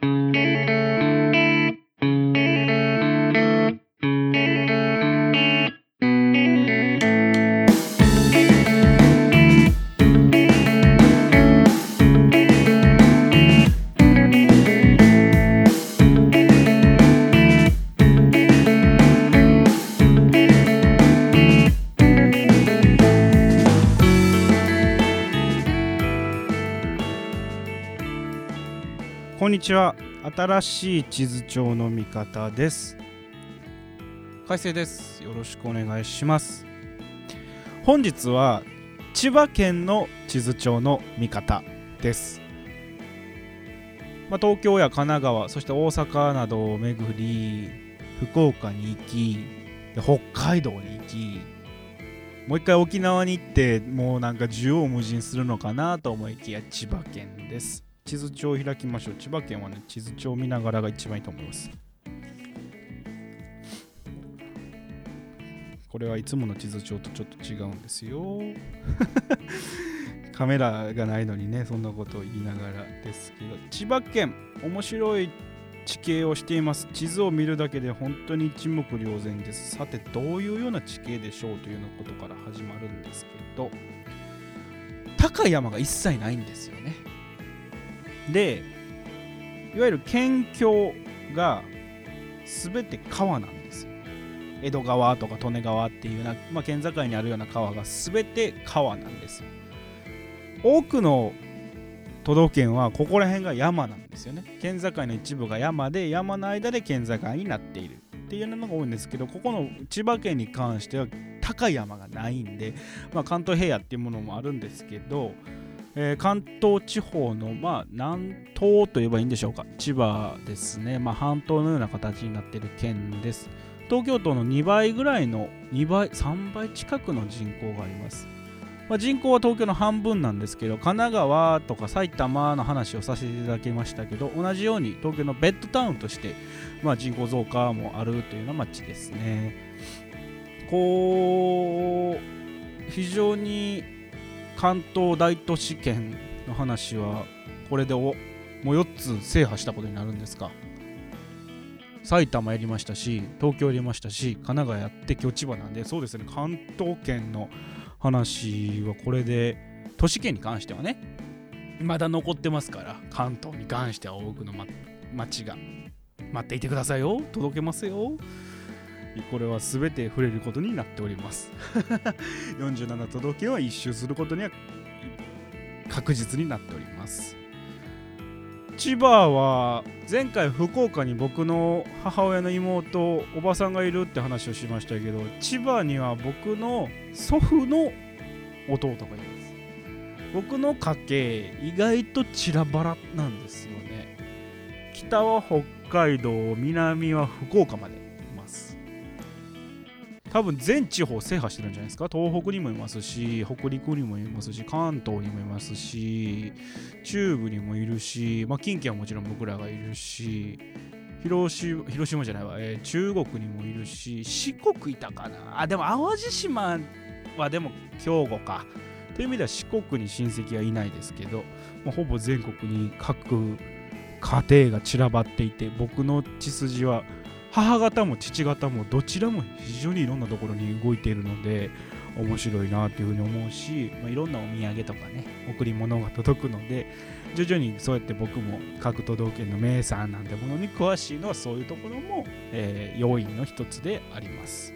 Mm-hmm. こんにちは。新しい地図帳の見方です。改正です。よろしくお願いします。本日は千葉県の地図帳の見方です。まあ、東京や神奈川そして大阪などを巡り福岡に行き北海道に行きもう一回沖縄に行ってもうなんか縦横無尽するのかなと思いきや千葉県です。地図帳を開きましょう。千葉県はね地図帳を見ながらが一番いいと思います。これはいつもの地図帳とちょっと違うんですよ。カメラがないのにねそんなことを言いながらですけど。千葉県面白い地形をしています。地図を見るだけで本当に一目瞭然です。さてどういうような地形でしょうというようなことから始まるんですけど。高い山が一切ないんですよね。でいわゆる県境が全て川なんですよ。江戸川とか利根川っていうような、まあ、県境にあるような川が全て川なんですよ。多くの都道府県はここら辺が山なんですよね。県境の一部が山で山の間で県境になっている。っていうのが多いんですけどここの千葉県に関しては高い山がないんで、まあ、関東平野っていうものもあるんですけど、えー、関東地方の、まあ、南東といえばいいんでしょうか。千葉ですね、まあ、半島のような形になっている県です。東京都の2倍ぐらいの2倍3倍近くの人口があります。まあ、人口は東京の半分なんですけど神奈川とか埼玉の話をさせていただきましたけど同じように東京のベッドタウンとして、まあ、人口増加もあるというような街ですね。こう非常に関東大都市圏の話はこれでおもう4つ制覇したことになるんですか？埼玉やりましたし東京やりましたし神奈川やって今日千葉なんでそうですね。関東圏の話はこれで都市圏に関してはねまだ残ってますから関東に関しては多くの、ま、町が待っていてくださいよ。届けますよ。これは全て触れることになっております。47都道府県は一周することには確実になっております。千葉は前回福岡に僕の母親の妹おばさんがいるって話をしましたけど千葉には僕の祖父の弟がいます。僕の家系意外と散らばらなんですよね。北は北海道南は福岡まで。多分全地方制覇してるんじゃないですか？東北にもいますし北陸にもいますし関東にもいますし中部にもいるし、まあ、近畿はもちろん僕らがいるし広島広島じゃないわ、えー、中国にもいるし四国いたかな？あでも淡路島はでも兵庫か。という意味では四国に親戚はいないですけど、まあ、ほぼ全国に各家庭が散らばっていて僕の血筋は母方も父方もどちらも非常にいろんなところに動いているので面白いなっていうふうに思うし、まあ、いろんなお土産とかね贈り物が届くので徐々にそうやって僕も各都道府県の名産なんてものに詳しいのはそういうところも、えー、要因の一つであります。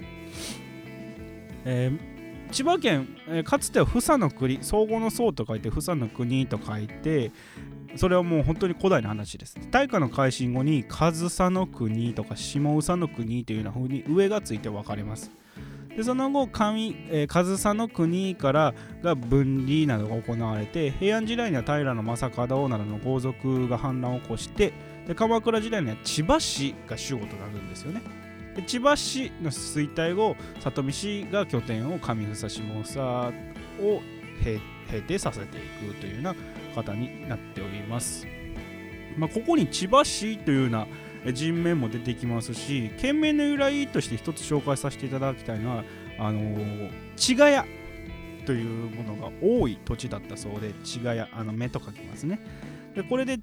えー、千葉県、えー、かつては房の国総合の層と書いて房の国と書いて、それはもう本当に古代の話です。大化の改新後に上総国とか下総の国というような風に上がついて分かれます。でその後上、えー、上総国からが分離などが行われて平安時代には平将門などの豪族が反乱を起こしてで鎌倉時代には千葉市が主語となるんですよね。で千葉市の衰退後里見市が拠点を上房下総を平定させていくというような方になっております。まあ、ここに千葉市というような人名も出てきますし、県名の由来として一つ紹介させていただきたいのは、あのー、千ヶ谷というものが多い土地だったそうで、千ヶ谷、あの目と書きますね。でこれで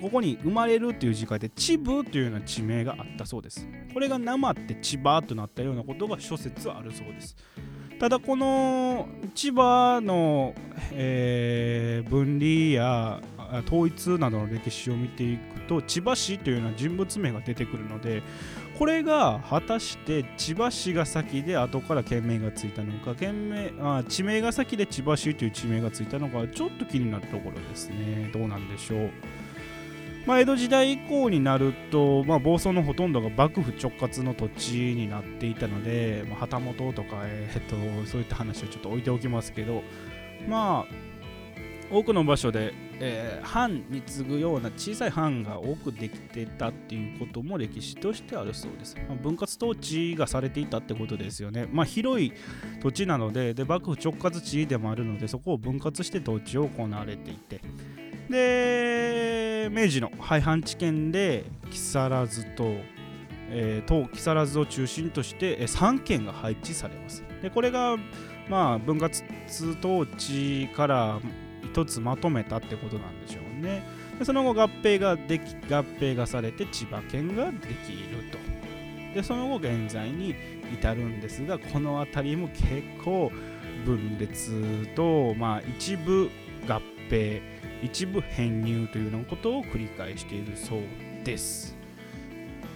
ここに生まれるっていう字書いて千部というような地名があったそうですこれが生って千葉となったようなことが諸説あるそうですただこの千葉の、えー、分離や統一などの歴史を見ていくと千葉市というような人物名が出てくるのでこれが果たして千葉市が先で後から県名がついたのか県名あ地名が先で千葉市という地名がついたのかちょっと気になるところですね。どうなんでしょう。まあ、江戸時代以降になると、まあ、房総のほとんどが幕府直轄の土地になっていたので、まあ、旗本とか、えー、っとそういった話をちょっと置いておきますけどまあ多くの場所で、えー、藩に次ぐような小さい藩が多くできてたっていうことも歴史としてあるそうです。まあ、分割統治がされていたってことですよね。まあ、広い土地なのでで幕府直轄地でもあるのでそこを分割して統治を行われていてで明治の廃藩置県で木更津と、えー、木更津を中心として3県が配置されます。でこれがまあ分割統治から一つまとめたってことなんでしょうね。でその後合併ができ合併がされて千葉県ができると。でその後現在に至るんですがこの辺りも結構分裂と、まあ、一部合併一部編入というようなことを繰り返しているそうです。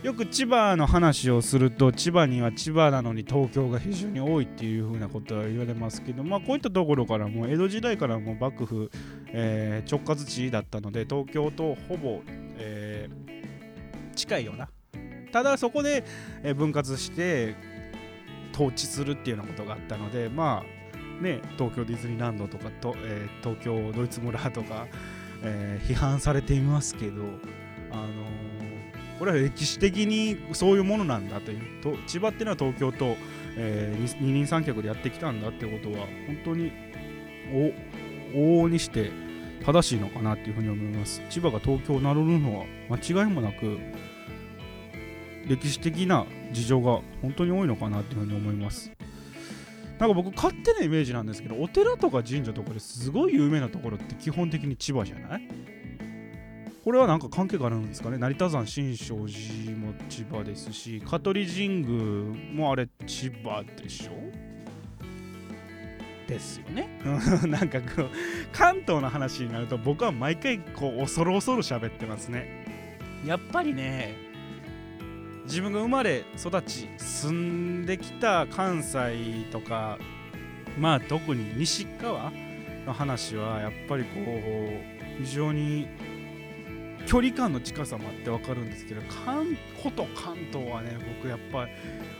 よく千葉の話をすると千葉には千葉なのに東京が非常に多いっていうふうなことは言われますけどまあこういったところからも江戸時代からも幕府、えー、直轄地だったので東京とほぼ、えー、近いような。ただそこで、分割して統治するっていうようなことがあったのでまあね、東京ディズニーランドとかと、えー、東京ドイツ村とか、えー、批判されていますけど、あのー、これは歴史的にそういうものなんだというと千葉っていうのは東京と、えー、二人三脚でやってきたんだってことは本当に往々にして正しいのかなっていうふうに思います。千葉が東京を名乗るのは間違いもなく歴史的な事情が本当に多いのかなっていうふうに思います。なんか僕勝手なイメージなんですけどお寺とか神社とかですごい有名なところって基本的に千葉じゃない？これはなんか関係があるんですかね？成田山新勝寺も千葉ですし香取神宮もあれ千葉でしょ？ですよね。なんかこう関東の話になると僕は毎回こう恐る恐る喋ってますね。やっぱりね自分が生まれ育ち住んできた関西とかまあ特に西側の話はやっぱりこう非常に距離感の近さもあって分かるんですけど関古と関東はね僕やっぱり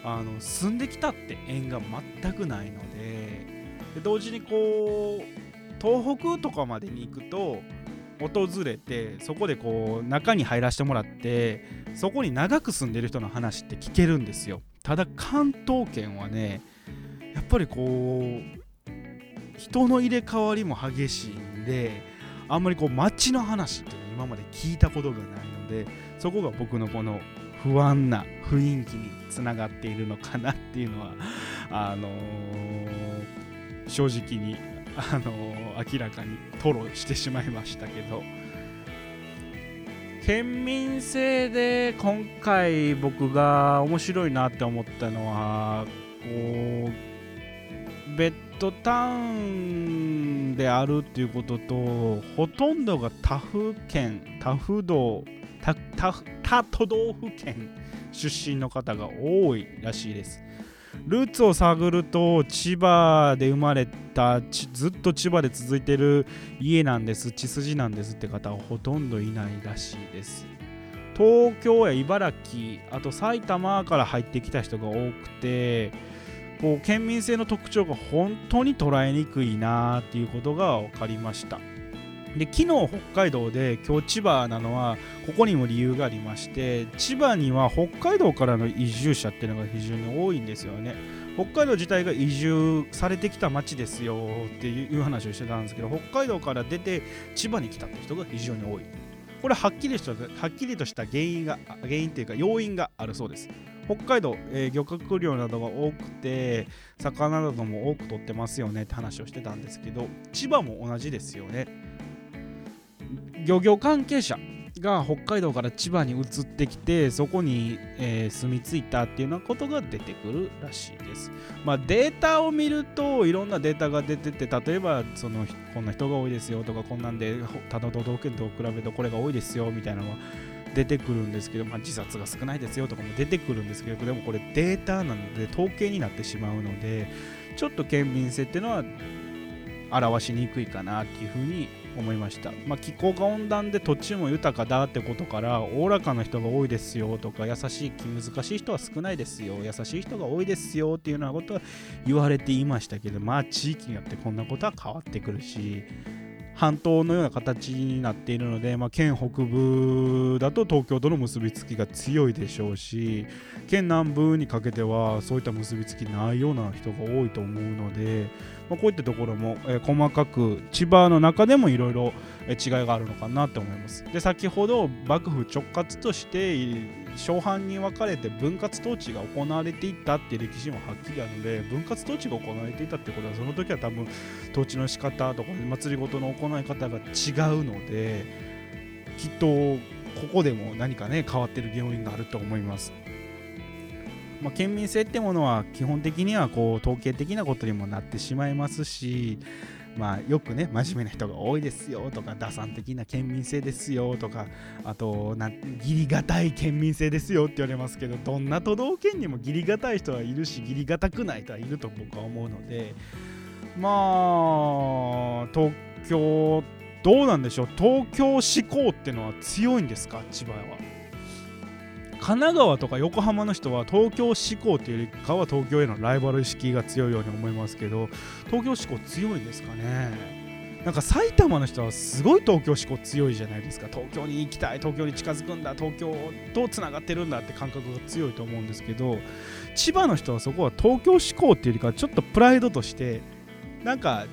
あの住んできたって縁が全くないのでで同時にこう東北とかまでに行くと訪れてそこでこう中に入らせてもらってそこに長く住んでる人の話って聞けるんですよ。ただ関東圏はねやっぱりこう人の入れ替わりも激しいんであんまりこう街の話っていうのは今まで聞いたことがないのでそこが僕のこの不安な雰囲気につながっているのかなっていうのはあのー、正直にあの明らかに吐露してしまいましたけど。県民性で今回僕が面白いなって思ったのはこうベッドタウンであるっていうこととほとんどが他府県他府道他他都道府県出身の方が多いらしいです。ルーツを探ると千葉で生まれたずっと千葉で続いてる家なんです。血筋なんですって方はほとんどいないらしいです。東京や茨城あと埼玉から入ってきた人が多くてこう県民性の特徴が本当に捉えにくいなっていうことが分かりました。で昨日北海道で今日千葉なのはここにも理由がありまして千葉には北海道からの移住者っていうのが非常に多いんですよね。北海道自体が移住されてきた町ですよっていう話をしてたんですけど北海道から出て千葉に来たって人が非常に多い。これはっきりしたはっきりとした原因が原因っていうか要因があるそうです。北海道、えー、漁獲量などが多くて魚なども多く取ってますよねって話をしてたんですけど千葉も同じですよね。漁業関係者が北海道から千葉に移ってきてそこに、えー、住み着いたっていうようなことが出てくるらしいです。まあ、データを見るといろんなデータが出てて例えばそのこんな人が多いですよとかこんなんで他の都道府県と比べるとこれが多いですよみたいなのは出てくるんですけど、まあ、自殺が少ないですよとかも出てくるんですけどでもこれデータなので統計になってしまうのでちょっと県民性っていうのは表しにくいかなっていうふうに思いました、まあ、気候が温暖で土地も豊かだってことからおおらかな人が多いですよとか優しい気難しい人は少ないですよ優しい人が多いですよっていうようなことは言われていましたけどまあ地域によってこんなことは変わってくるし半島のような形になっているので、まあ、県北部だと東京との結びつきが強いでしょうし県南部にかけてはそういった結びつきないような人が多いと思うので、まあ、こういったところも、えー、細かく千葉の中でもいろいろ違いがあるのかなと思います。で先ほど幕府直轄として小藩に分かれて分割統治が行われていったっていう歴史もはっきりあるので分割統治が行われていたってことはその時は多分統治の仕方とか祭りごとの行い方が違うのできっとここでも何かね変わってる原因があると思います。まあ、県民性ってものは基本的にはこう統計的なことにもなってしまいますしまあ、よくね真面目な人が多いですよとか打算的な県民性ですよとかあとな義理がたい県民性ですよって言われますけどどんな都道府県にも義理がたい人はいるし義理がたくない人はいると僕は思うのでまあ東京どうなんでしょう？東京志向ってのは強いんですか？千葉は。神奈川とか横浜の人は東京志向っていうよりかは東京へのライバル意識が強いように思いますけど東京志向強いんですかね？なんか埼玉の人はすごい東京志向強いじゃないですか。東京に行きたい東京に近づくんだ東京とつながってるんだって感覚が強いと思うんですけど千葉の人はそこは東京志向っていうよりかはちょっとプライドとしてなんか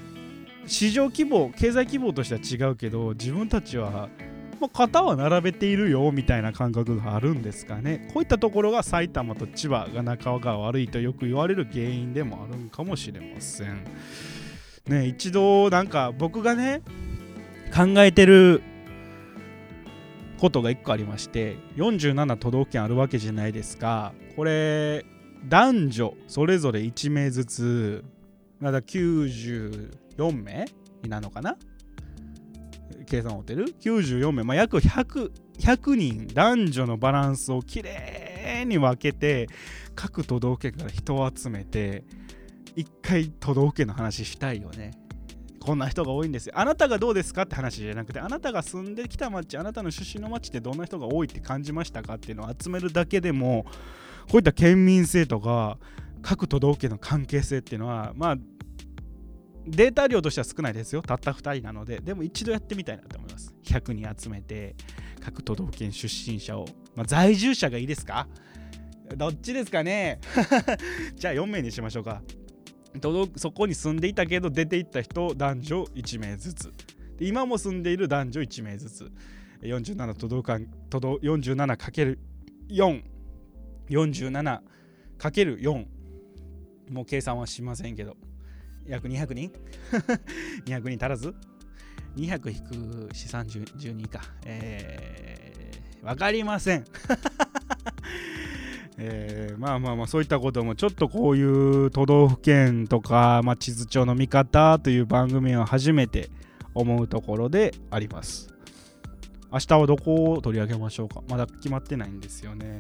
市場規模経済規模としては違うけど自分たちはもう型は並べているよみたいな感覚があるんですかね。こういったところが埼玉と千葉が仲が悪いとよく言われる原因でもあるんかもしれません。ね一度なんか僕がね考えてることが1個ありまして47都道府県あるわけじゃないですか。これ男女それぞれ1名ずつまだ94名なのかな？計算をってる94名、まあ、約 100, 100人。男女のバランスをきれいに分けて各都道府県から人を集めて一回都道府県の話したいよね。こんな人が多いんですよ。あなたがどうですかって話じゃなくてあなたが住んできた町あなたの出身の町ってどんな人が多いって感じましたかっていうのを集めるだけでもこういった県民性とか各都道府県の関係性っていうのはまあデータ量としては少ないですよ。たった2人なので、でも一度やってみたいなと思います。100人集めて、各都道府県出身者を、まあ、在住者がいいですか？どっちですかね？じゃあ4名にしましょうか。そこに住んでいたけど出ていった人男女1名ずつ。今も住んでいる男女1名ずつ。47都道府県、47×4。47×4。もう計算はしませんけど。約200人 ?200 人足らず ?200 引く資産12か。えー、わかりません。えー、まあまあまあそういったこともちょっとこういう都道府県とか、まあ、地図帳の見方という番組を初めて思うところであります。明日はどこを取り上げましょうか？まだ決まってないんですよね。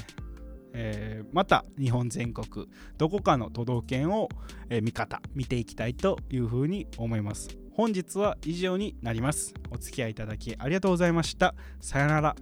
えー、また日本全国どこかの都道府県を、えー、見方見ていきたいというふうに思います。本日は以上になります。お付き合いいただきありがとうございました。さよなら。